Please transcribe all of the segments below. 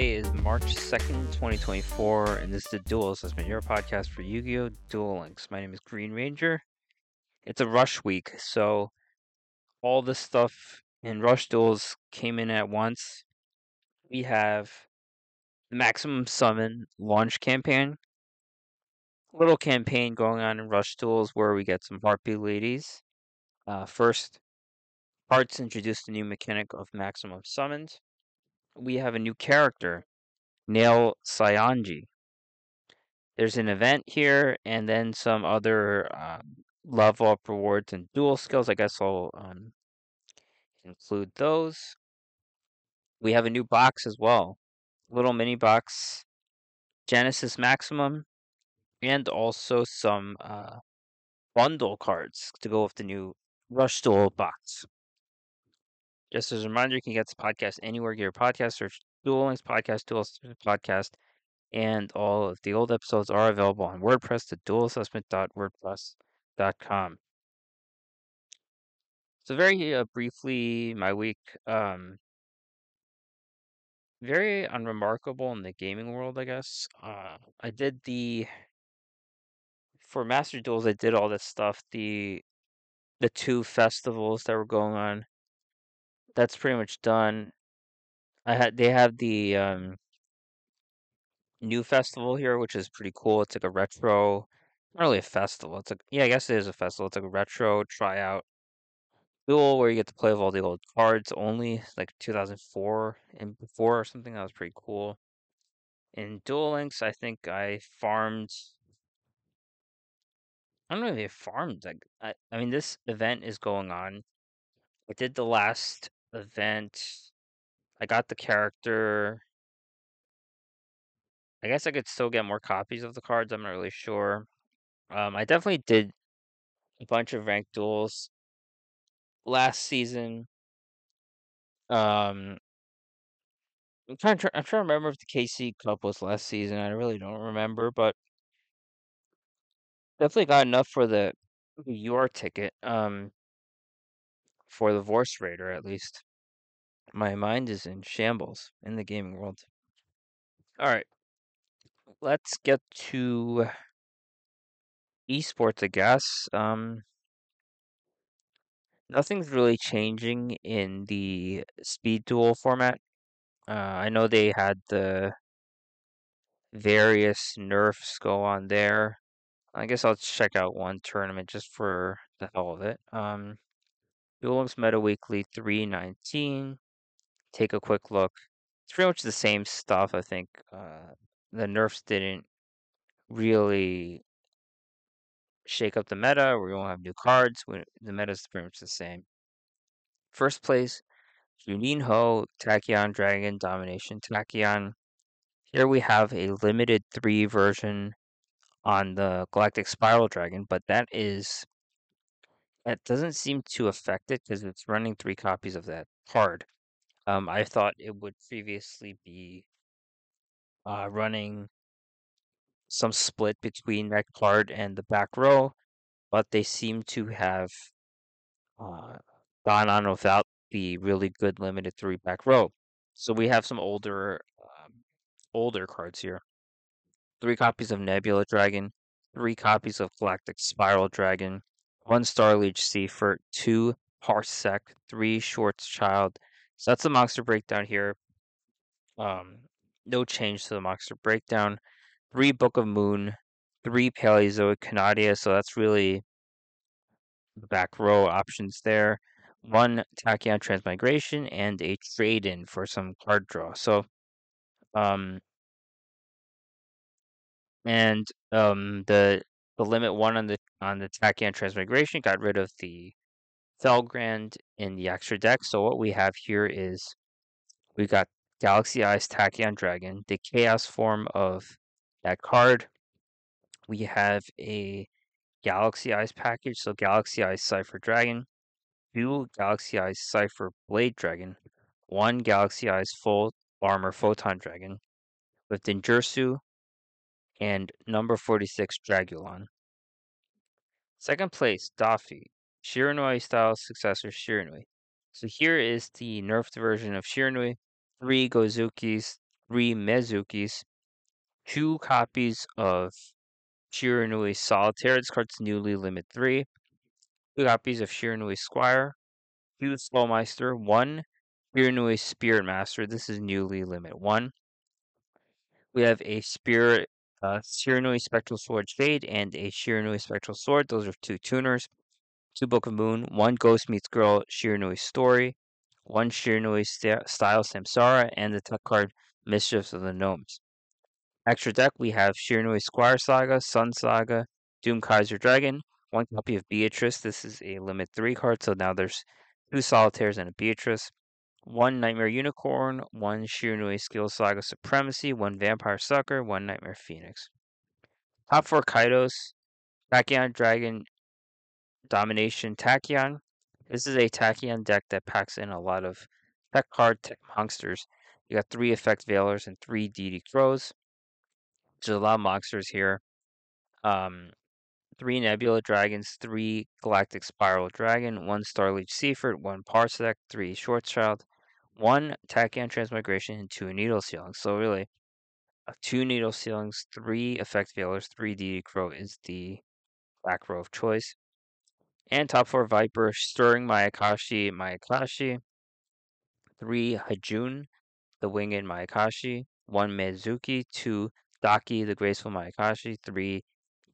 Today is March 2nd, 2024, and this is the Duel Assessment, your podcast for Yu Gi Oh! Duel Links. My name is Green Ranger. It's a rush week, so all this stuff in Rush Duels came in at once. We have the Maximum Summon launch campaign, little campaign going on in Rush Duels where we get some Harpy ladies. Uh, first, Hearts introduced a new mechanic of Maximum Summons we have a new character, Nail Saionji. There's an event here, and then some other um, level up rewards and duel skills. I guess I'll um, include those. We have a new box as well, little mini box, Genesis Maximum, and also some uh, bundle cards to go with the new Rush Duel box. Just as a reminder, you can get this podcast anywhere get your podcast. Search Duel Links Podcast, Duel Podcast, and all of the old episodes are available on WordPress to duelassessment.wordpress.com. So very uh, briefly, my week, um, very unremarkable in the gaming world, I guess. Uh, I did the for Master Duels. I did all this stuff. The the two festivals that were going on that's pretty much done. I had they have the um, new festival here, which is pretty cool. It's like a retro, not really a festival. It's like yeah, I guess it is a festival. It's like a retro tryout duel where you get to play with all the old cards only, like 2004 and before or something. That was pretty cool. In Duel Links, I think I farmed. I don't know if I farmed. Like I, I mean, this event is going on. I did the last event. I got the character. I guess I could still get more copies of the cards. I'm not really sure. Um, I definitely did a bunch of ranked duels last season. Um, I'm trying to I'm trying to remember if the KC Cup was last season. I really don't remember, but definitely got enough for the your ticket. Um, for the Vorse Raider at least. My mind is in shambles in the gaming world. All right, let's get to esports. I guess. Um, nothing's really changing in the speed duel format. Uh, I know they had the various nerfs go on there. I guess I'll check out one tournament just for the hell of it. Um, Duel Meta Weekly 319. Take a quick look. It's pretty much the same stuff, I think. Uh, the nerfs didn't really shake up the meta. We won't have new cards. The meta is pretty much the same. First place, Junin Ho, Tachyon Dragon, Domination Tachyon. Here we have a limited three version on the Galactic Spiral Dragon, but that is that doesn't seem to affect it because it's running three copies of that card. Um, I thought it would previously be uh, running some split between that card and the back row, but they seem to have uh, gone on without the really good limited three back row. So we have some older um, older cards here. Three copies of Nebula Dragon, three copies of Galactic Spiral Dragon, one Starliege Seyfert, two Parsec, three Short's Child. So that's the monster breakdown here. Um, no change to the monster breakdown three Book of Moon, three Paleozoic Canadia, so that's really the back row options there. One Tachyon Transmigration and a trade in for some card draw. So, um, and um, the the limit one on the on the Tachyon Transmigration got rid of the Felgrand in the extra deck. So what we have here is we got Galaxy Eyes Tachyon Dragon, the Chaos form of that card. We have a Galaxy Eyes package, so Galaxy Eyes Cypher Dragon, two Galaxy Eyes Cypher Blade Dragon, one Galaxy Eyes Full Armor Photon Dragon with Denjutsu and number 46 Dragluon. Second place, Daffy, Shiranui style successor Shiranui. So here is the nerfed version of Shiranui. Three Gozukis, three Mezukis, two copies of Shiranui Solitaire. This card's newly limit three. Two copies of Shiranui Squire, two Slowmeister, one Shiranui Spirit Master. This is newly limit one. We have a Spirit uh, Shiranui Spectral Sword Shade and a Shiranui Spectral Sword. Those are two tuners. Two Book of Moon, one Ghost Meets Girl Shiranui Story, one Shiranui st- Style Samsara, and the tech card Mischiefs of the Gnomes. Extra deck, we have Shiranui Squire Saga, Sun Saga, Doom Kaiser Dragon, one copy of Beatrice. This is a limit three card, so now there's two Solitaires and a Beatrice. One Nightmare Unicorn, one Shiranui Skill Saga Supremacy, one Vampire Sucker, one Nightmare Phoenix. Top four Kaidos, Tachyon Dragon, Domination Tachyon. This is a Tachyon deck that packs in a lot of tech card tech monsters. You got three Effect Veilers and three DD Crows. There's a lot of monsters here. Um, three Nebula Dragons, three Galactic Spiral Dragon, one Starliege Seyfert, one Parsec, three Shortchild, one Tachyon Transmigration, and two Needle Ceilings. So really, uh, two Needle Ceilings, three Effect Veilers, three DD Crow is the black row of choice. And top four Viper, Stirring Mayakashi, Mayakashi, three Hajun, the Winged Mayakashi, one Mezuki, two Daki, the Graceful Mayakashi, three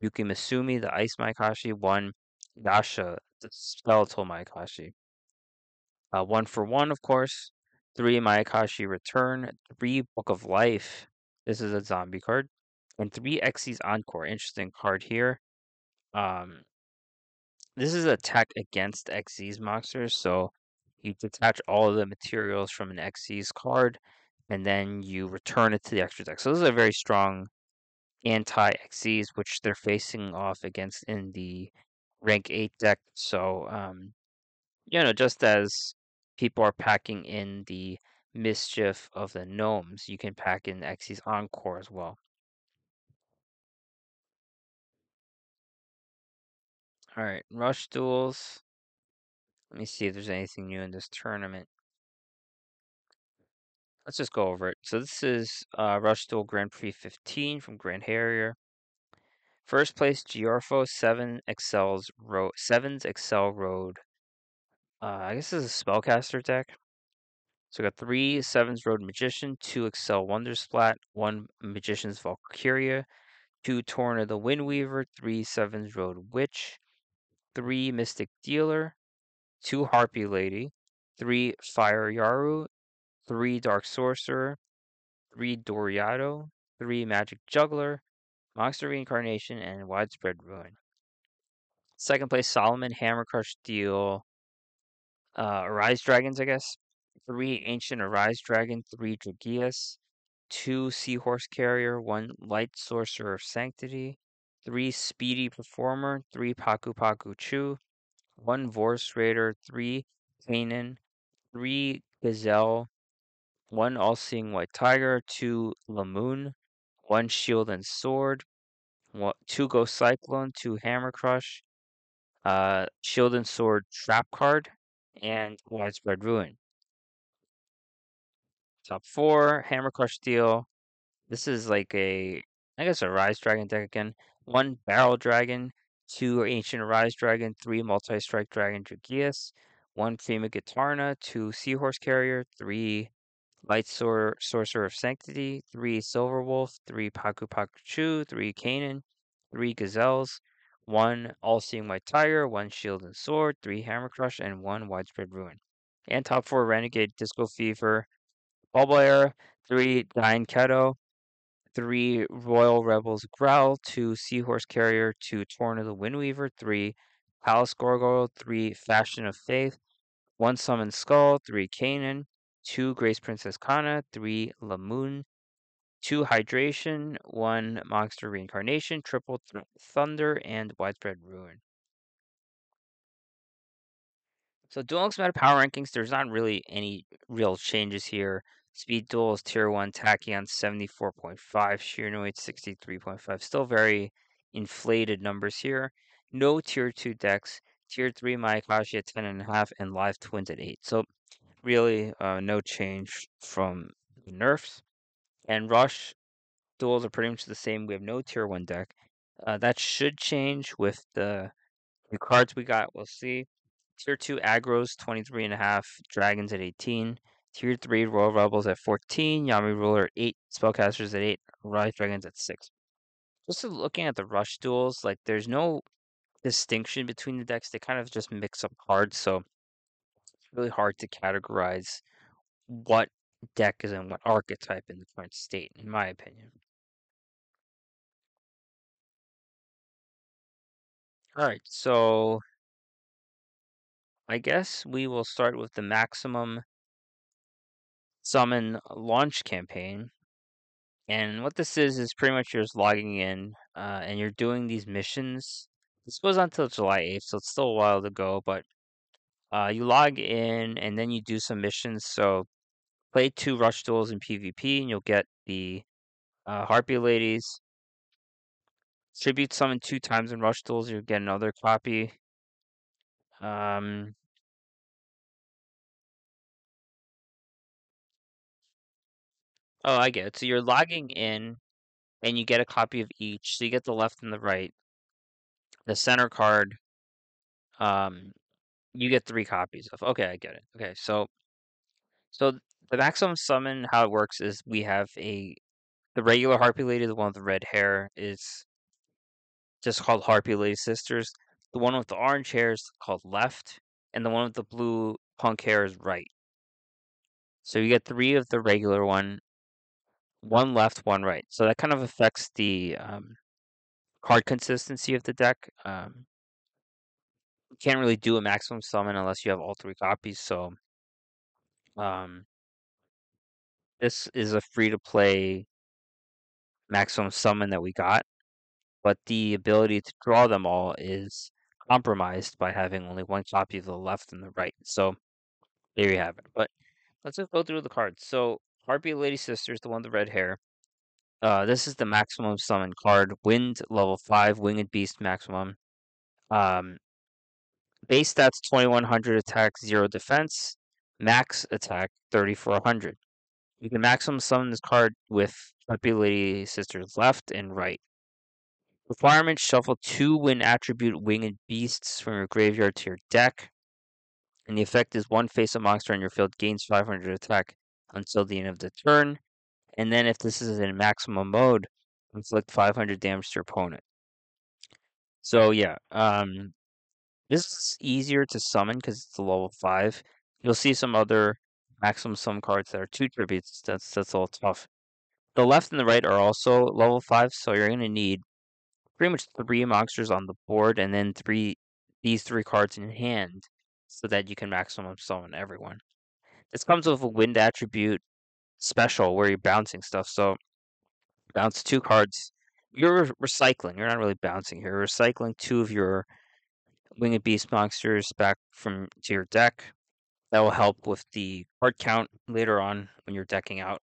Yuki Musume, the Ice Mayakashi, one Yasha, the Skeletal Mayakashi. Uh, one for one, of course. Three Mayakashi Return, three Book of Life. This is a zombie card. And three Xyz Encore. Interesting card here. Um, this is attack against Xyz monsters, so you detach all of the materials from an Xyz card, and then you return it to the extra deck. So this is a very strong anti Xyz, which they're facing off against in the rank 8 deck. So, um, you know, just as people are packing in the mischief of the gnomes, you can pack in Xyz Encore as well. All right, rush duels. Let me see if there's anything new in this tournament. Let's just go over it. So this is uh, Rush Duel Grand Prix 15 from Grand Harrier. First place, Giorfo, 7 Excels Road, 7's Excel Road. Uh, I guess this is a Spellcaster deck. So we got three Sevens Road Magician, two Excel Wonder Splat, one Magician's Valkyria, two Torna the Windweaver, three Sevens Road Witch, three Mystic Dealer, two Harpy Lady, three Fire Yaru, three Dark Sorcerer, three Doriado, three Magic Juggler, Monster Reincarnation, and Widespread Ruin. Second place, Solomon, Hammer Crush Steel, uh, Arise Dragons, I guess. Three Ancient Arise Dragon, three Dragias, two Seahorse Carrier, one Light Sorcerer of Sanctity, three Speedy Performer, three Paku Paku Chu, one Vorse Raider, three Kanan, three Gazelle, one All Seeing White Tiger, two Lamoon, one Shield and Sword, two Ghost Cyclone, two Hammer Crush, uh, Shield and Sword Trap Card, and Widespread Ruin. Top four, Hammer Crush Steel. This is like a, I guess, a Rise Dragon deck again. One Barrel Dragon, two Ancient Rise Dragon, three Multi Strike Dragon Dragias, one Prima Gitarna, two Seahorse Carrier, three Light Sor- Sorcerer of Sanctity, three Silver Wolf, three Paku Paku Chu, three Kanan, three Gazelles, one All Seeing White Tiger, one Shield and Sword, three Hammer Crush, and one Widespread Ruin. And top four Renegade Disco Fever, Bubble Era, three Dying Keto, three Royal Rebels Growl, two Seahorse Carrier, two Torn of the Windweaver, three Palace Gargoyle, three Fashion of Faith, one Summon Skull, three Kanan, two Grace Princess Kana, three Lamoon, two Hydration, one Monster Reincarnation, triple th- Thunder, and Widespread Ruin. So Duel Meta Power Rankings, there's not really any real changes here. Speed Duels Tier 1 Tachyon 74.5, Shiranui 63.5. Still very inflated numbers here. No Tier 2 decks. Tier 3 Mayakashi at 10.5 and Live Twins at 8. So really uh, no change from the nerfs. And Rush duels are pretty much the same. We have no tier one deck. Uh, that should change with the new cards we got. We'll see. Tier two aggro's 23 and a half, dragons at 18. Tier three Royal Rebels at 14, Yami Ruler at 8, Spellcasters at 8, Rise Dragons at 6. Just looking at the rush duels, like there's no distinction between the decks. They kind of just mix up cards, so it's really hard to categorize what deck is in what archetype in the current state, in my opinion. Alright, so I guess we will start with the maximum summon launch campaign. And what this is is pretty much you're just logging in uh, and you're doing these missions. This goes on until July 8th, so it's still a while to go, but uh, you log in and then you do some missions. So play two rush duels in PvP and you'll get the uh, Harpy Ladies. Tribute summon two times in rush duels, you'll get another copy. Um, oh, I get it. So you're logging in and you get a copy of each. So you get the left and the right. The center card, um, you get three copies of. Okay, I get it. Okay, so so the maximum summon, how it works is we have a the regular Harpy Lady, the one with the red hair, is just called Harpy Lady Sisters. The one with the orange hair is called left, and the one with the blue punk hair is right. So you get three of the regular one, one left, one right. So that kind of affects the um, card consistency of the deck. Um, you can't really do a maximum summon unless you have all three copies. So um, this is a free to play maximum summon that we got, but the ability to draw them all is compromised by having only one copy of the left and the right. So there you have it. But let's just go through the cards. So Harpy Lady Sister is the one with the red hair. Uh, this is the maximum summon card. Wind level five, Winged Beast maximum. Um, base stats 2100 attack, zero defense. Max attack 3400. You can maximum summon this card with Ability Sisters left and right. Requirements shuffle two wind attribute winged beasts from your graveyard to your deck. And the effect is one face up monster on your field gains 500 attack until the end of the turn. And then if this is in maximum mode, inflict 500 damage to your opponent. So yeah, um, this is easier to summon because it's a level 5. You'll see some other maximum sum cards that are two tributes. That's that's a little tough. The left and the right are also level 5, so you're going to need pretty much three monsters on the board and then three these three cards in hand so that you can maximum summon everyone. This comes with a wind attribute special where you're bouncing stuff. So bounce two cards. You're recycling. You're not really bouncing here. You're recycling two of your winged beast monsters back from to your deck. That will help with the card count later on when you're decking out.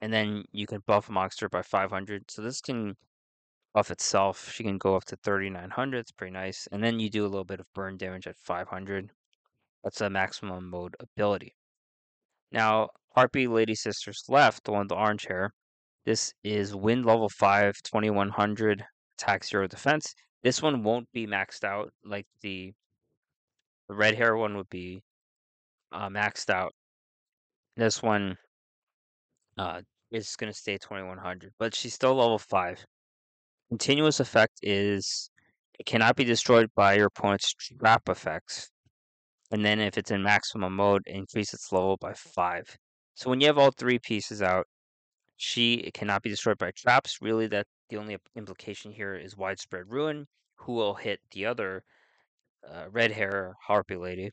And then you can buff monster by 500. So this can buff itself. She can go up to 3900. It's pretty nice. And then you do a little bit of burn damage at 500. That's a maximum mode ability. Now, Harpy Lady Sisters left, the one with the orange hair. This is wind level 5, 2100, attack 0 defense. This one won't be maxed out like the, the red hair one would be uh, maxed out. This one uh, is going to stay 2100, but she's still level 5. Continuous effect is it cannot be destroyed by your opponent's trap effects. And then if it's in maximum mode, increase its level by 5. So when you have all three pieces out, she cannot be destroyed by traps. Really, that the only implication here is widespread ruin, who will hit the other uh, red hair harpy lady,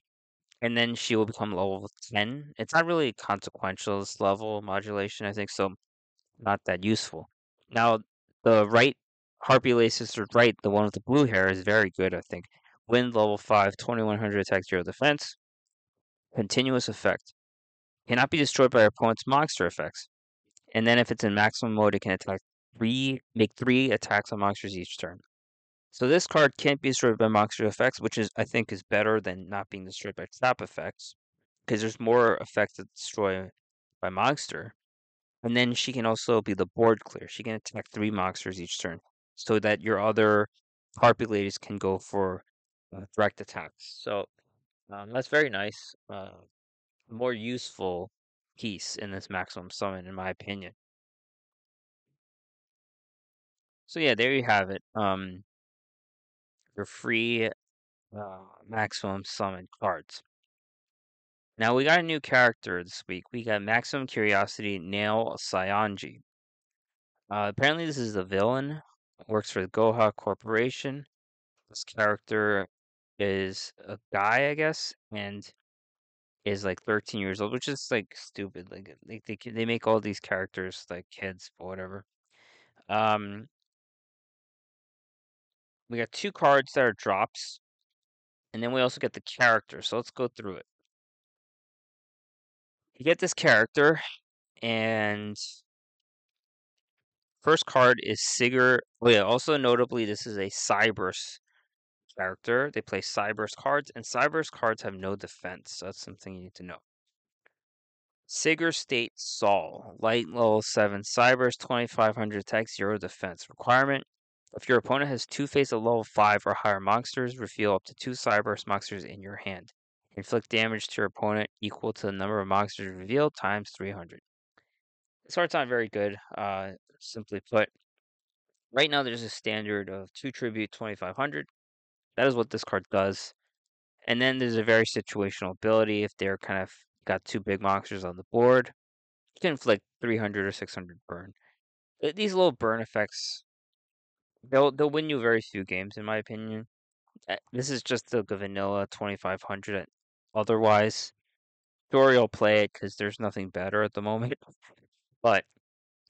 and then she will become level ten. It's not really consequential this level modulation, I think, so not that useful. Now, the right harpy lady sister right, the one with the blue hair, is very good, I think. Wind level 5, 2100 attack, 0 defense. Continuous effect. Cannot be destroyed by opponent's monster effects. And then if it's in maximum mode, it can attack three, make three attacks on monsters each turn. So this card can't be destroyed by monster effects, which is I think is better than not being destroyed by trap effects, because there's more effects to destroy by monster. And then she can also be the board clear. She can attack three monsters each turn, so that your other Harpy ladies can go for uh, direct attacks. So um, that's very nice. Uh, more useful piece in this maximum summon, in my opinion. So yeah, there you have it. Um, your free uh, maximum summon cards. Now we got a new character this week. We got Maximum Curiosity Nail Saionji. Uh, apparently, this is the villain. Works for the Goha Corporation. This character is a guy, I guess, and is like 13 years old, which is like stupid. Like they they they make all these characters like kids, but whatever. Um, we got two cards that are drops, and then we also get the character. So let's go through it. You get this character, and first card is Sigurd. Oh yeah, also notably, this is a Cyberse character. They play Cyberse cards, and Cyberse cards have no defense. So that's something you need to know. Sigurd State Sol, light level 7, Cyberse 2500 attack, 0 defense. Requirement if your opponent has two face of level 5 or higher monsters, reveal up to two Cyberse monsters in your hand. Inflict damage to your opponent equal to the number of monsters revealed times 300. This card's not very good, uh, simply put. Right now, there's a standard of 2 tribute 2500. That is what this card does. And then there's a very situational ability if they're kind of got two big monsters on the board. You can inflict 300 or 600 burn. These little burn effects They'll they'll win you very few games, in my opinion. Uh, this is just the vanilla 2500. Otherwise, Dory will play it because there's nothing better at the moment. But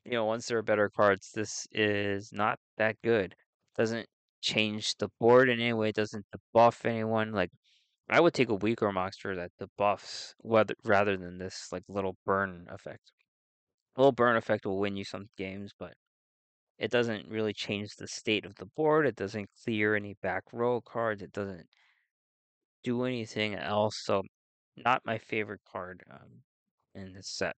you know, once there are better cards, this is not that good. Doesn't change the board in any way. Doesn't debuff anyone. Like I would take a weaker monster that debuffs whether rather than this like little burn effect. A little burn effect will win you some games, but it doesn't really change the state of the board. It doesn't clear any back row cards. It doesn't do anything else. So, not my favorite card um, in this set.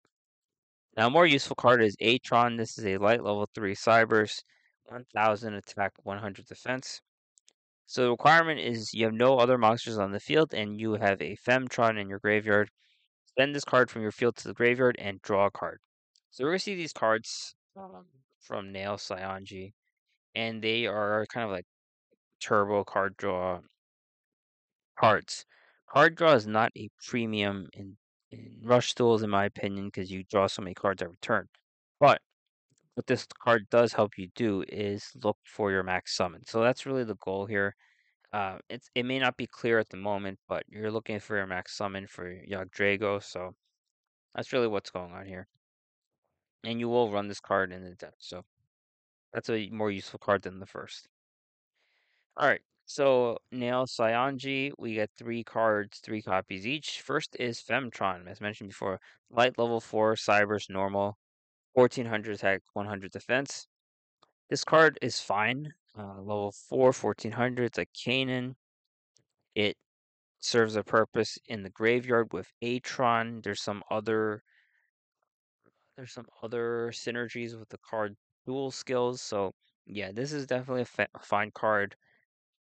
Now, a more useful card is Attotron. This is a light level 3 Cyberse, 1000 attack, 100 defense. So, the requirement is you have no other monsters on the field and you have a Femtron in your graveyard. Send this card from your field to the graveyard and draw a card. So, we're going to see these cards um, from Nail Saionji, and they are kind of like turbo card draw cards. Card draw is not a premium in, in Rush Duels, in my opinion, because you draw so many cards every turn. But what this card does help you do is look for your max summon. So that's really the goal here. Uh, it's it may not be clear at the moment, but you're looking for your max summon for Yggdrago, so that's really what's going on here. And you will run this card in the deck, so that's a more useful card than the first. All right. So Nail Saionji, we get three cards, three copies each. First is Femtron, as mentioned before. Light level 4, Cyberse normal, 1400 attack, 100 defense. This card is fine. Uh, level 4, 1400, it's a Kanan. It serves a purpose in the graveyard with Attotron. There's some other there's some other synergies with the card duel skills. So yeah, this is definitely a, fa- a fine card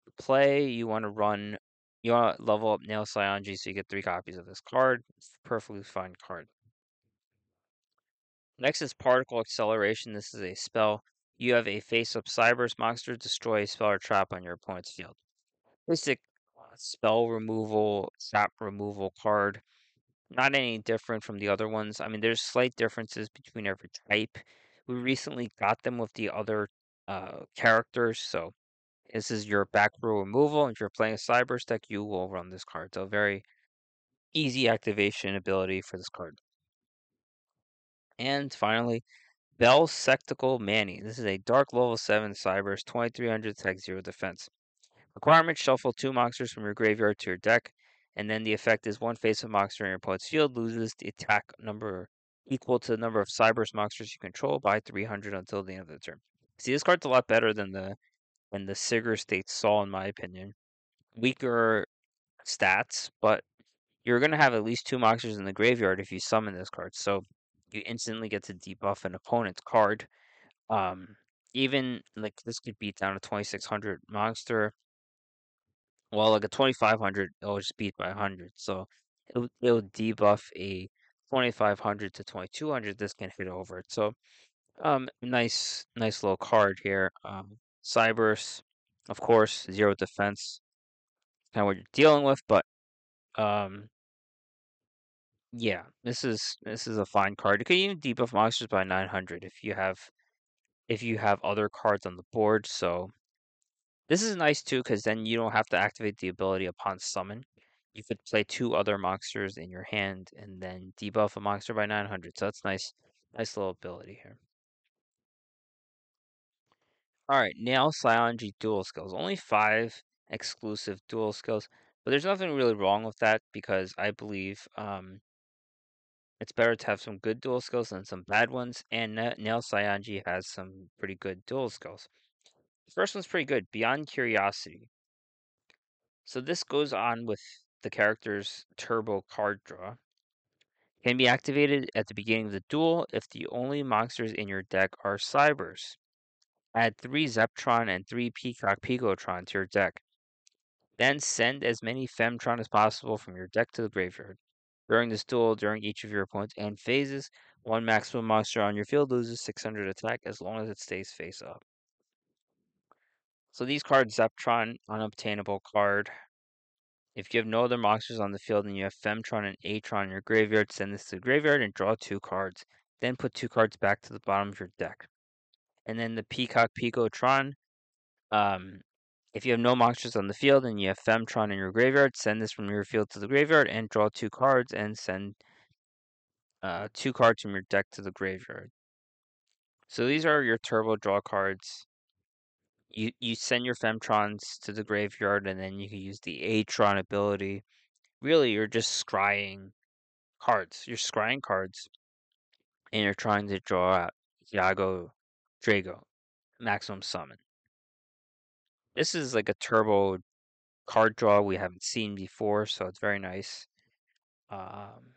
to play. You want to run, you want to level up Nail Saionji so you get three copies of this card. Perfectly fine card. Next is Particle Acceleration. This is a spell. You have a face-up Cyberse monster destroy a spell or trap on your opponent's field. Basic uh, spell removal, trap removal card not any different from the other ones. I mean, there's slight differences between every type. We recently got them with the other uh, characters, so this is your back row removal. If you're playing a Cyberse deck, you will run this card. So very easy activation ability for this card. And finally, Bell Sectical Manny. This is a dark level 7 Cyberse, 2300 Tech 0 defense. Requirement shuffle two monsters from your graveyard to your deck and then the effect is one face of monster in your opponent's field loses the attack number equal to the number of Cyberse monsters you control by 300 until the end of the turn. See, this card's a lot better than the than the Sigurd State Saw, in my opinion. Weaker stats, but you're gonna have at least two monsters in the graveyard if you summon this card. So you instantly get to debuff an opponent's card. Um, even like this could beat down a 2600 monster. Well, like a 2500, it'll just beat by 100. So it'll, it'll debuff a 2500 to 2200. This can hit over it. So, um, nice, nice little card here. Um, Cyberse, of course, zero defense, kind of what you're dealing with, but um, yeah, this is this is a fine card. You can even debuff monsters by 900 if you have if you have other cards on the board. So this is nice too, because then you don't have to activate the ability upon summon. You could play two other monsters in your hand and then debuff a monster by 900. So that's nice, nice little ability here. All right, Nail Saionji duel skills. Only five exclusive duel skills, but there's nothing really wrong with that because I believe um, it's better to have some good duel skills than some bad ones. And Nail Saionji has some pretty good dual skills. The first one's pretty good. Beyond Curiosity. So this goes on with the character's turbo card draw. Can be activated at the beginning of the duel if the only monsters in your deck are Cyberse. Add 3 Zeptron and 3 Peacock Picotron to your deck. Then send as many Femtron as possible from your deck to the graveyard. During this duel, during each of your opponent's end phases, one maximum monster on your field loses 600 attack as long as it stays face up. So these cards, Zeptron, unobtainable card. If you have no other monsters on the field and you have Femtron and Attotron in your graveyard, send this to the graveyard and draw two cards. Then put two cards back to the bottom of your deck. And then the Peacock Picotron. Um, if you have no monsters on the field and you have Femtron in your graveyard, send this from your field to the graveyard and draw two cards and send uh, two cards from your deck to the graveyard. So these are your turbo draw cards. You you send your Femtrons to the graveyard and then you can use the Attotron ability. Really, you're just scrying cards. You're scrying cards and you're trying to draw out Yago Drago maximum summon. This is like a turbo card draw we haven't seen before, so it's very nice. Um,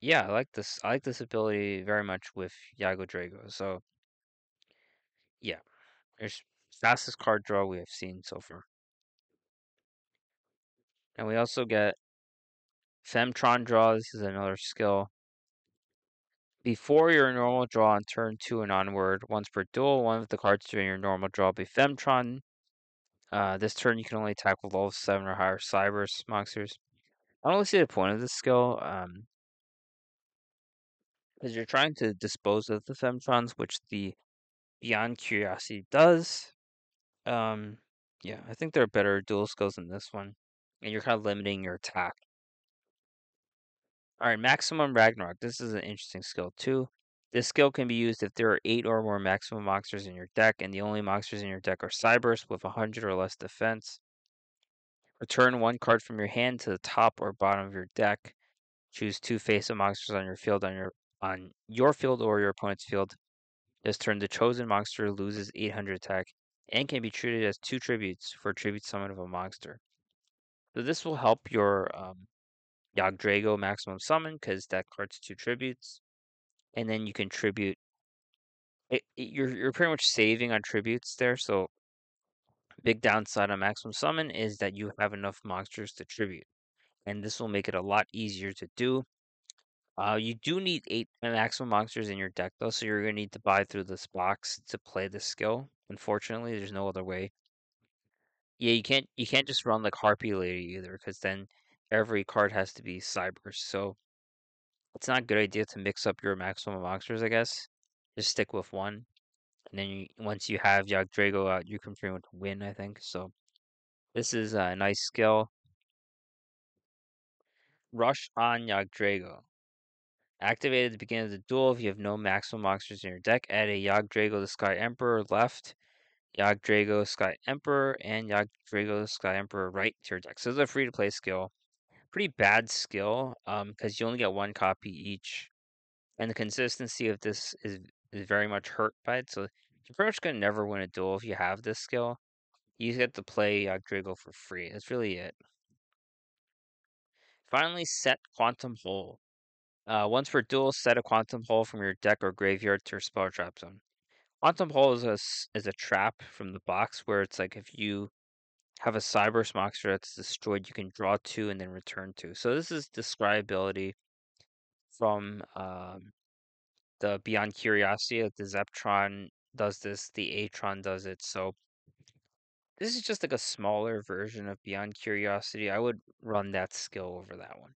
yeah, I like this. I like this ability very much with Yggdrago. So, yeah, fastest card draw we have seen so far. And we also get Femtron draw. This is another skill. Before your normal draw on turn two and onward, once per duel, one of the cards during your normal draw will be Femtron. Uh, this turn you can only attack with level 7 or higher Cyberse monsters. I don't really see the point of this skill. Um, because you're trying to dispose of the Femtrons, which the Beyond Curiosity does. Um, yeah, I think there are better duel skills in this one, and you're kind of limiting your attack. All right, Maximum Ragnarok. This is an interesting skill too. This skill can be used if there are 8 or more maximum monsters in your deck, and the only monsters in your deck are Cyberse with 100 or less defense. Return one card from your hand to the top or bottom of your deck. Choose two face-up monsters on your field on your on your field or your opponent's field. This turn, the chosen monster loses 800 attack and can be treated as two tributes for a tribute summon of a monster. So this will help your um, Yggdrago maximum summon because that card's two tributes and then you can tribute. It, it, you're you're pretty much saving on tributes there. So big downside on maximum summon is that you have enough monsters to tribute, and this will make it a lot easier to do. Uh, you do need eight maximum monsters in your deck though, so you're gonna need to buy through this box to play this skill. Unfortunately, there's no other way. Yeah, you can't you can't just run like Harpy Lady either, because then every card has to be Cyber. So it's not a good idea to mix up your maximum monsters, I guess. Just stick with one. And then you, once you have Yggdrago out, you can pretty much win, I think. So this is a nice skill. Rush on Yggdrago. Activated at the beginning of the duel if you have no maximum monsters in your deck. Add a Yggdrago the Sky Emperor left, Yggdrago Sky Emperor, and Yggdrago the Sky Emperor right to your deck. So is a free to play skill pretty bad skill um because you only get one copy each and the consistency of this is is very much hurt by it so you're pretty much gonna never win a duel if you have this skill you get to play uh, Drago for free that's really it finally set quantum hole Uh, once per duel, set a Quantum Hole from your deck or graveyard to your spell trap zone. Quantum Hole is a, is a trap from the box where it's like if you have a Cyber monster that's destroyed, you can draw two and then return two. So this is describability from um, the Beyond Curiosity. The Zeptron does this, the Attotron does it. So this is just like a smaller version of Beyond Curiosity. I would run that skill over that one.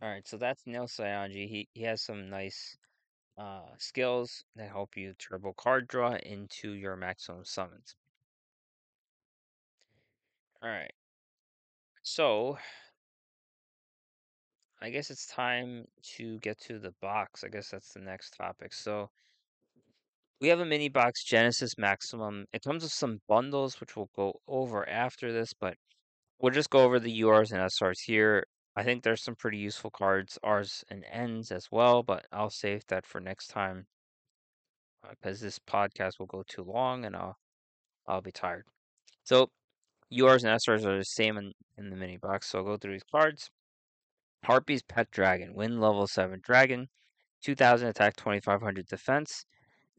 All right, so that's Nail Saionji. He he has some nice uh, skills that help you turbo card draw into your maximum summons. All right, so I guess it's time to get to the box. I guess that's the next topic. So we have a mini box Genesis Maximum. It comes with some bundles, which we'll go over after this, but we'll just go over the URs and SRs here. I think there's some pretty useful cards, R's and N's as well, but I'll save that for next time because uh, this podcast will go too long and I'll I'll be tired. So URs and SRs are the same in, in the mini box. So I'll go through these cards. Harpy's Pet Dragon, win level 7 dragon, 2000 attack, 2500 defense.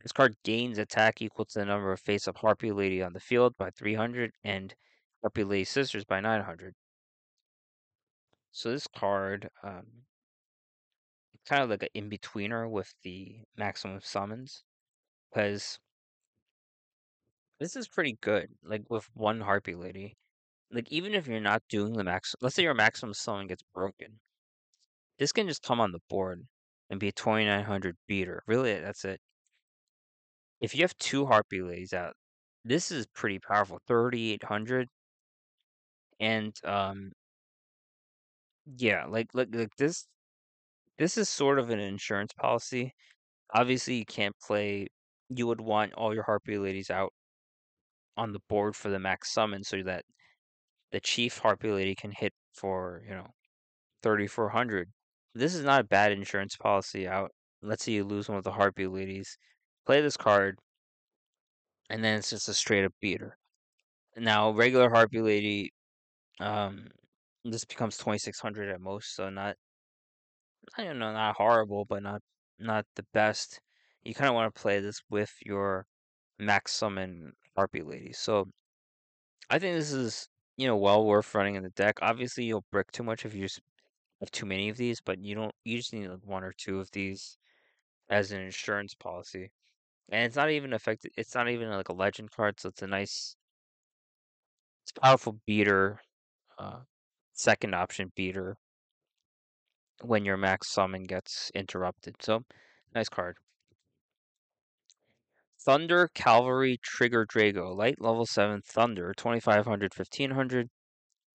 This card gains attack equal to the number of face up Harpy Lady on the field by 300 and Harpy Lady Sisters by 900. So this card, um, kind of like an in betweener with the maximum summons, because this is pretty good. Like with one Harpy Lady, like even if you're not doing the max, let's say your maximum summon gets broken, this can just come on the board and be a 2900 beater. Really, that's it. If you have two Harpy Ladies out, this is pretty powerful. 3800 and um yeah, like like like this this is sort of an insurance policy. Obviously, you can't play you would want all your Harpy Ladies out on the board for the max summon so that the chief Harpy Lady can hit for, you know, 3400. This is not a bad insurance policy out. Let's say you lose one of the Harpy Ladies. Play this card, and then it's just a straight up beater. Now, regular Harpy Lady, um, this becomes 2600 at most, so not, I don't know, not horrible, but not not the best. You kind of want to play this with your max summon Harpy Lady. So I think this is, you know, well worth running in the deck. Obviously, you'll brick too much if you have too many of these, but you don't. You just need like one or two of these as an insurance policy, and it's not even affected. It's not even like a legend card, so it's a nice, it's powerful beater, uh, second option beater when your max summon gets interrupted. So, nice card. Thunder Cavalry Trigger Drago, light level 7 Thunder, 2500, 1500.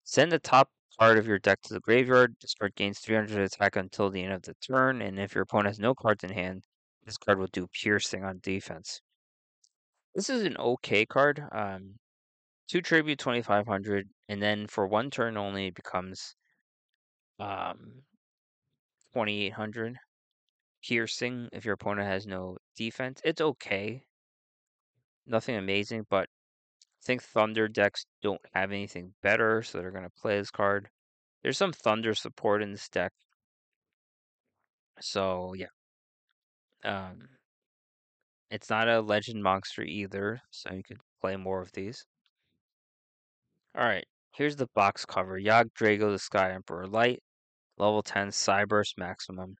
Send the top card of your deck to the graveyard. This card gains 300 attack until the end of the turn, and if your opponent has no cards in hand, this card will do piercing on defense. This is an okay card. Um, two tribute 2500, and then for one turn only, it becomes um, 2800 piercing if your opponent has no defense. It's okay. Nothing amazing, but I think Thunder decks don't have anything better, so they're going to play this card. There's some Thunder support in this deck. So, yeah. Um, it's not a Legend monster either, so you could play more of these. Alright, here's the box cover. Yggdrago, the Sky Emperor Light, level 10 Cyberse maximum.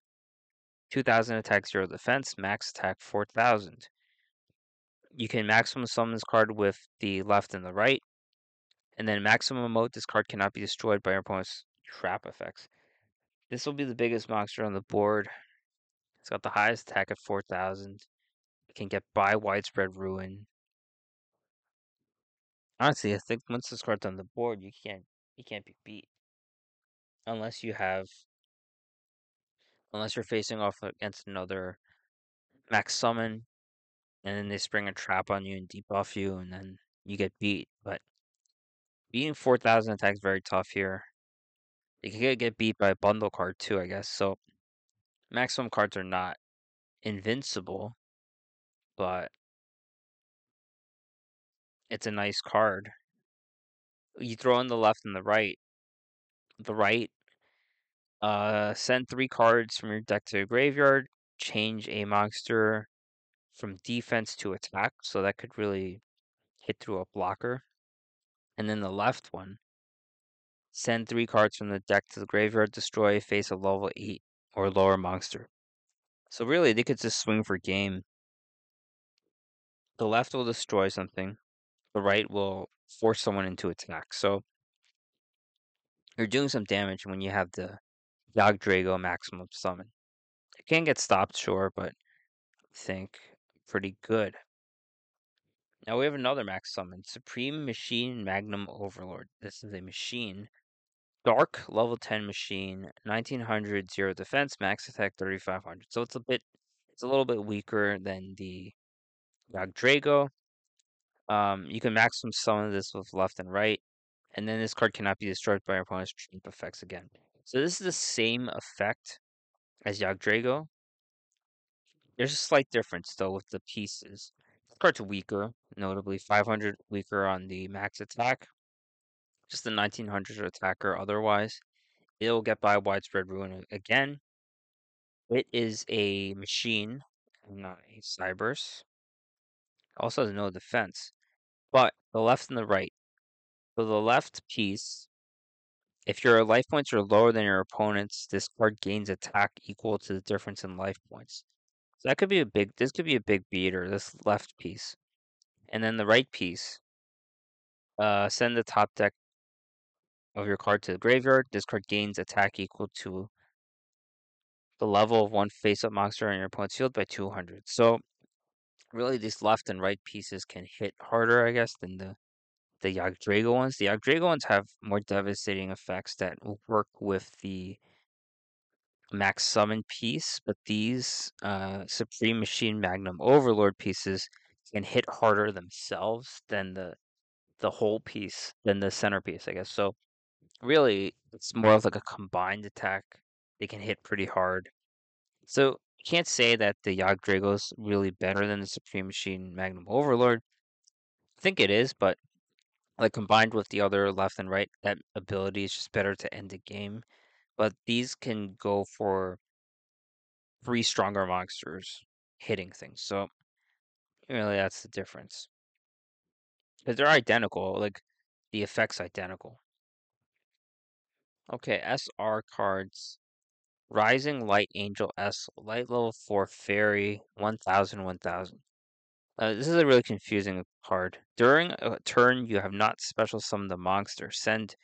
2000 attack, 0 defense, max attack 4000. You can maximum summon this card with the left and the right. And then maximum emote, this card cannot be destroyed by your opponent's trap effects. This will be the biggest monster on the board. It's got the highest attack at 4000. It can get by widespread ruin. Honestly, I think once this card's on the board, you can't you can't be beat. Unless you have unless you're facing off against another max summon and then they spring a trap on you and debuff you and then you get beat. But beating 4000 attacks very tough here. You can get beat by a bundle card too, I guess. So maximum cards are not invincible, but it's a nice card. You throw in the left and the right. The right Uh, send three cards from your deck to the graveyard. Change a monster from defense to attack, so that could really hit through a blocker. And then the left one, send three cards from the deck to the graveyard, destroy face a level 8 or lower monster. So really, they could just swing for game. The left will destroy something, the right will force someone into attack. So you're doing some damage when you have the Yggdrago maximum summon. It can get stopped, sure, but I think pretty good. Now we have another max summon, Supreme Machine Magnum Overlord. This is a machine. Dark level 10 machine, 1900 zero defense, max attack 3500. So it's a bit it's a little bit weaker than the Yggdrago. Um, you can maximum summon this with left and right, and then this card cannot be destroyed by your opponent's trap effects again. So this is the same effect as Yggdrago. There's a slight difference though with the pieces. This card's weaker, notably 500 weaker on the max attack. Just the 1900 attacker otherwise. It'll get by widespread ruin again. It is a machine, not a Cyberse. Also has no defense. But the left and the right. So the left piece, if your life points are lower than your opponent's, this card gains attack equal to the difference in life points. So that could be a big this could be a big beater, this left piece. And then the right piece. Uh send the top deck of your card to the graveyard. This card gains attack equal to the level of one face-up monster on your opponent's field by 200. So really these left and right pieces can hit harder, I guess, than the the Yggdrago ones. The Yggdrago ones have more devastating effects that work with the max summon piece, but these uh, Supreme Machine Magnum Overlord pieces can hit harder themselves than the the whole piece, than the centerpiece, I guess. So really, it's more of like a combined attack. They can hit pretty hard. So you can't say that the Yggdrago is really better than the Supreme Machine Magnum Overlord. I think it is, but like combined with the other left and right, that ability is just better to end the game. But these can go for three stronger monsters hitting things. So really that's the difference. Because they're identical, like the effect's identical. Okay, SR cards. Rising Light Angel S, light level 4 fairy, 1000, 1000. Uh, this is a really confusing card. During a turn, you have not special summoned a monster. Send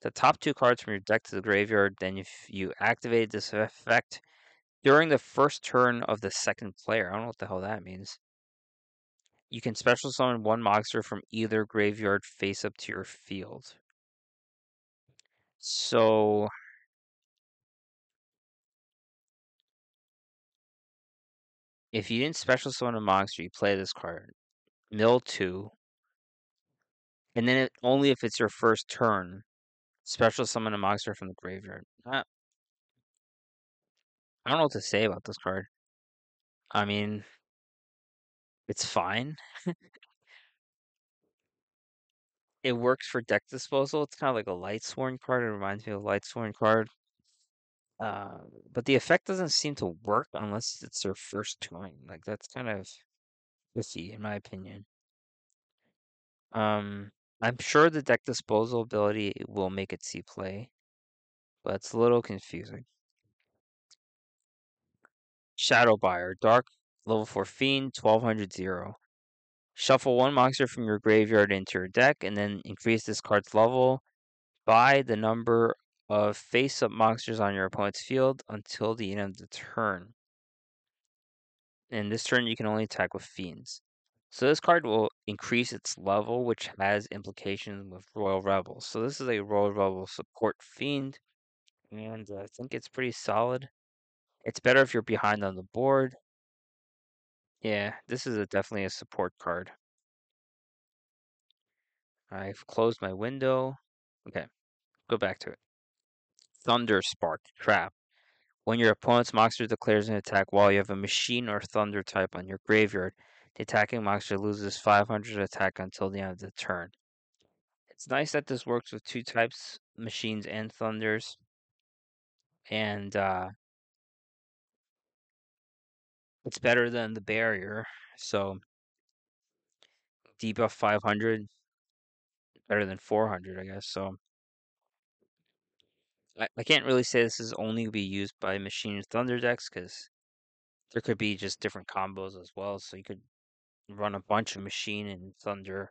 the top two cards from your deck to the graveyard. Then, if you activate this effect during the first turn of the second player, I don't know what the hell that means. You can special summon one monster from either graveyard face up to your field. So. If you didn't special summon a monster, you play this card mill two, and then it, only if it's your first turn, special summon a monster from the graveyard. Uh, I don't know what to say about this card. I mean, it's fine. it works for deck disposal. It's kind of like a Lightsworn card. It reminds me of a Lightsworn card. Uh, but the effect doesn't seem to work unless it's their first turn. Like that's kind of iffy, in my opinion. Um, I'm sure the deck disposal ability will make it see play, but it's a little confusing. Shadow Buyer, Dark, level 4 Fiend, 1200 0. Shuffle one monster from your graveyard into your deck, and then increase this card's level by the number Uh, of face-up monsters on your opponent's field until the end of the turn. And this turn, you can only attack with Fiends. So this card will increase its level, which has implications with Royal Rebels. So this is a Royal Rebel support Fiend, and uh, I think it's pretty solid. It's better if you're behind on the board. Yeah, this is a, definitely a support card. I've closed my window. Okay, go back to it. Thunder Spark Trap. When your opponent's monster declares an attack while you have a machine or thunder type on your graveyard, the attacking monster loses 500 attack until the end of the turn. It's nice that this works with two types, machines and thunders. and uh, it's better than the barrier. So debuff 500, better than 400, I guess. So I, I can't really say this is only be used by Machine Thunder decks because there could be just different combos as well. So you could run a bunch of Machine and Thunder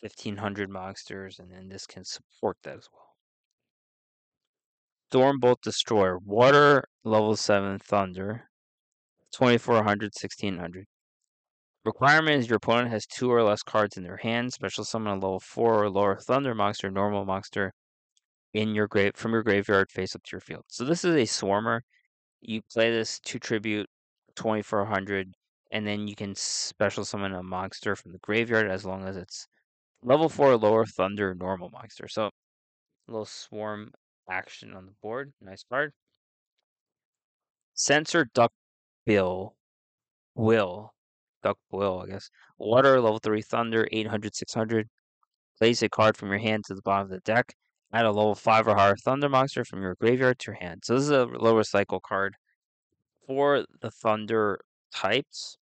1500 monsters, and then this can support that as well. Stormbolt Destroyer, Water, level 7 Thunder, 2400, 1600. Requirement is your opponent has two or less cards in their hand. Special summon a level 4 or lower Thunder monster, normal monster in your grave from your graveyard face up to your field. So this is a Swarmer. You play this to tribute 2400, and then you can special summon a monster from the graveyard as long as it's level 4 or lower Thunder normal monster. So a little Swarm action on the board. Nice card. Censor Duck Bill. Will. Duck Will, I guess. Water, level 3 Thunder, 800, 600. Place a card from your hand to the bottom of the deck. Add a level 5 or higher Thunder monster from your graveyard to your hand. So this is a low recycle card. For the Thunder types,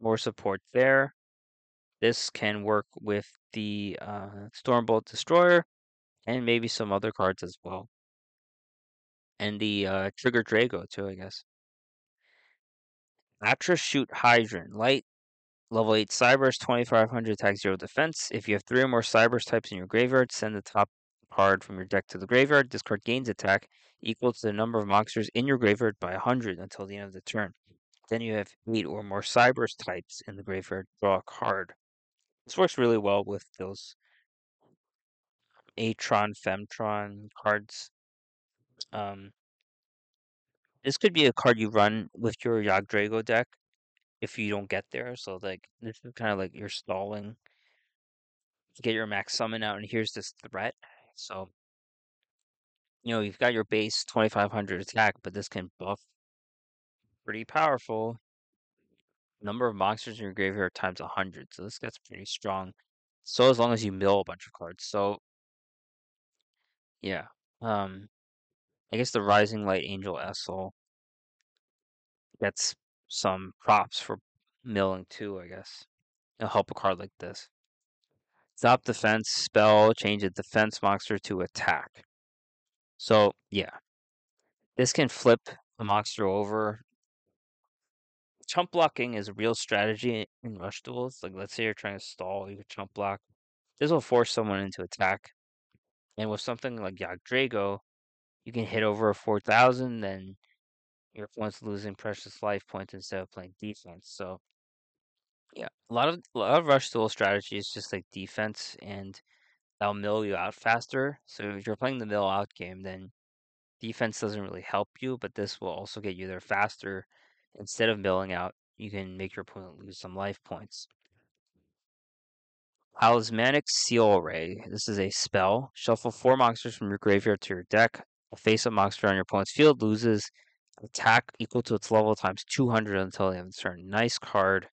more support there. This can work with the uh, Stormbolt Destroyer and maybe some other cards as well. And the uh, Trigger Drago too, I guess. Atra Shoot Hydrant. Light level 8 Cyberse, 2500 attack 0 defense. If you have three or more Cyberse types in your graveyard, send the top card from your deck to the graveyard. This card gains attack equal to the number of monsters in your graveyard by 100 until the end of the turn. Then you have 8 or more Cyberse types in the graveyard. Draw a card. This works really well with those Attotron, Femtron cards. Um, this could be a card you run with your Yggdrago deck if you don't get there. So like this is kind of like you're stalling get your max summon out, and here's this threat. So you know you've got your base 2500 attack, but this can buff pretty powerful. Number of monsters in your graveyard times 100, so this gets pretty strong. So as long as you mill a bunch of cards, so yeah. Um, I guess the Rising Light Angel Essel gets some props for milling too, I guess. It'll help a card like this. Stop defense spell, change a defense monster to attack. So, yeah. This can flip a monster over. Chump blocking is a real strategy in rush duels. Like, let's say you're trying to stall, you can chump block. This will force someone into attack. And with something like Yggdrago, you can hit over a 4,000, then your opponent's losing precious life points instead of playing defense. So, yeah, a lot of a lot of rush duel strategy is just like defense, and that'll mill you out faster. So if you're playing the mill out game, then defense doesn't really help you, but this will also get you there faster. Instead of milling out, you can make your opponent lose some life points. Talismanic Seal Ray. This is a spell. Shuffle four monsters from your graveyard to your deck. A face-up monster on your opponent's field loses attack equal to its level times 200 until the end of the turn. Nice card.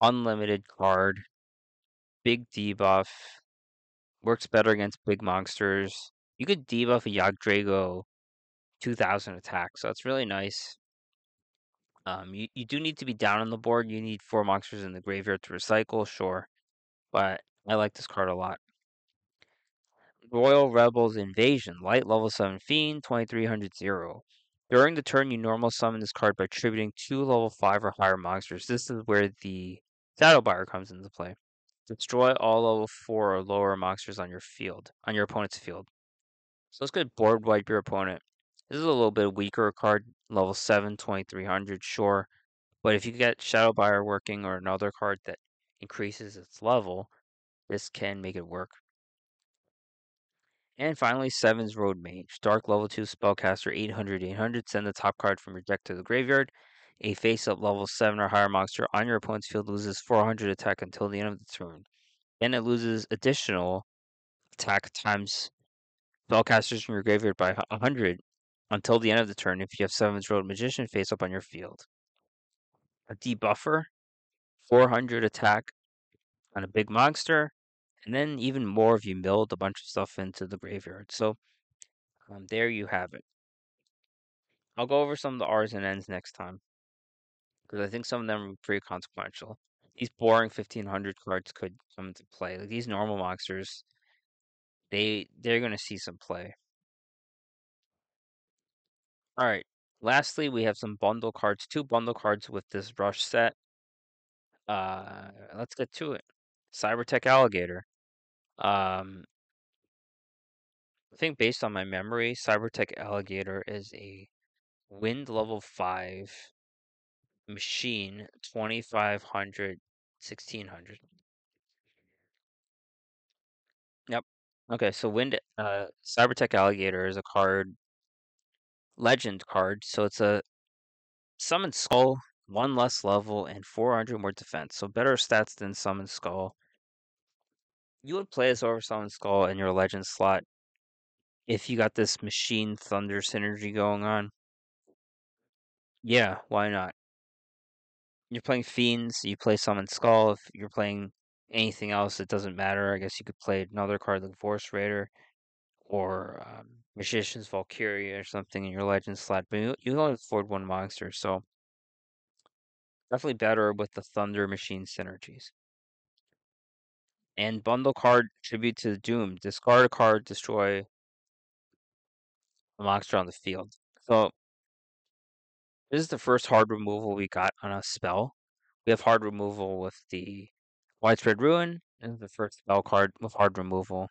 Unlimited card. Big debuff. Works better against big monsters. You could debuff a Yggdrago 2000 attack, so it's really nice. Um, you, you do need to be down on the board. You need four monsters in the graveyard to recycle, sure. But I like this card a lot. Royal Rebels Invasion. Light level 7 Fiend, 2300 0. During the turn, you normal summon this card by tributing two level 5 or higher monsters. This is where the Shadowbire comes into play. Destroy all level 4 or lower monsters on your field, on your opponent's field. So let's get board wipe your opponent. This is a little bit weaker card, level 7, 2300, sure. But if you get Shadow Buyer working or another card that increases its level, this can make it work. And finally, Seven's Road Mage. Dark level 2 spellcaster 800 800. Send the top card from your deck to the graveyard. A face up level 7 or higher monster on your opponent's field loses 400 attack until the end of the turn. Then it loses additional attack times spellcasters from your graveyard by 100 until the end of the turn if you have Seven's Road Magician face up on your field. A debuffer, 400 attack on a big monster, and then even more if you milled a bunch of stuff into the graveyard. So um, there you have it. I'll go over some of the R's and N's next time because I think some of them are pretty consequential. These boring 1500 cards could come into play. Like these normal monsters, they they're gonna see some play. All right. Lastly, we have some bundle cards, two bundle cards with this rush set. Uh, let's get to it. Cybertech Alligator. Um, I think based on my memory, Cybertech Alligator is a wind level 5 machine 2500 1600. Yep. Okay, so wind uh Cybertech Alligator is a card legend card, so it's a summon skull, one less level, and 400 more defense. So better stats than summon skull. You would play as over summon skull in your legend slot if you got this machine thunder synergy going on. Yeah, why not? You're playing fiends, you play summon skull. If you're playing anything else, it doesn't matter. I guess you could play another card like Force Raider or um, Magician's Valkyria or something in your legend slot, but you, you only afford one monster, so definitely better with the Thunder Machine synergies. And bundle card Tribute to the Doom. Discard a card, destroy a monster on the field. So this is the first hard removal we got on a spell. We have hard removal with the Widespread Ruin, and the first spell card with hard removal.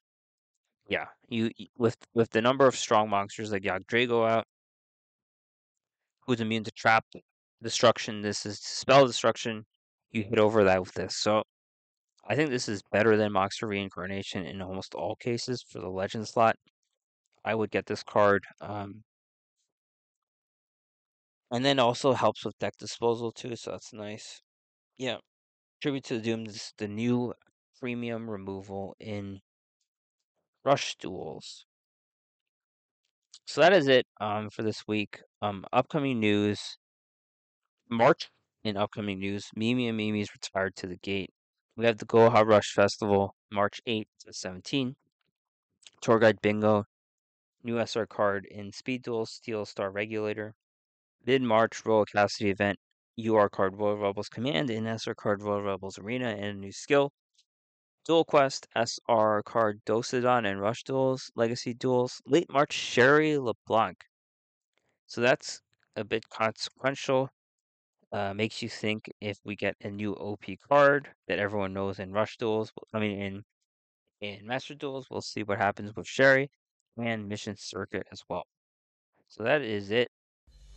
Yeah, you with with the number of strong monsters like Yggdrago out, who's immune to trap destruction. This is spell destruction. You hit over that with this. So I think this is better than Monster Reincarnation in almost all cases for the legend slot. I would get this card. Um, and then also helps with deck disposal too, so that's nice. Yeah. Tribute to the Doom is the new premium removal in Rush Duels. So that is it um, for this week. Um, upcoming news. March in upcoming news. Mimi and Mimi's retired to the gate. We have the Goha Rush Festival, March 8th to 17th. Tour Guide Bingo, new SR card in Speed Duel, Steel Star Regulator. Mid March Royal Cassidy event, UR card Royal Rebels Command in SR card Royal Rebels Arena and a new skill. Duel Quest, SR card Dosidon and Rush Duels, Legacy Duels. Late March Sherry LeBlanc. So that's a bit consequential. Uh, makes you think if we get a new OP card that everyone knows in Rush Duels, I mean in in Master Duels, we'll see what happens with Sherry and Mission Circuit as well. So that is it.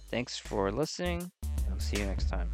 Thanks for listening. I'll see you next time.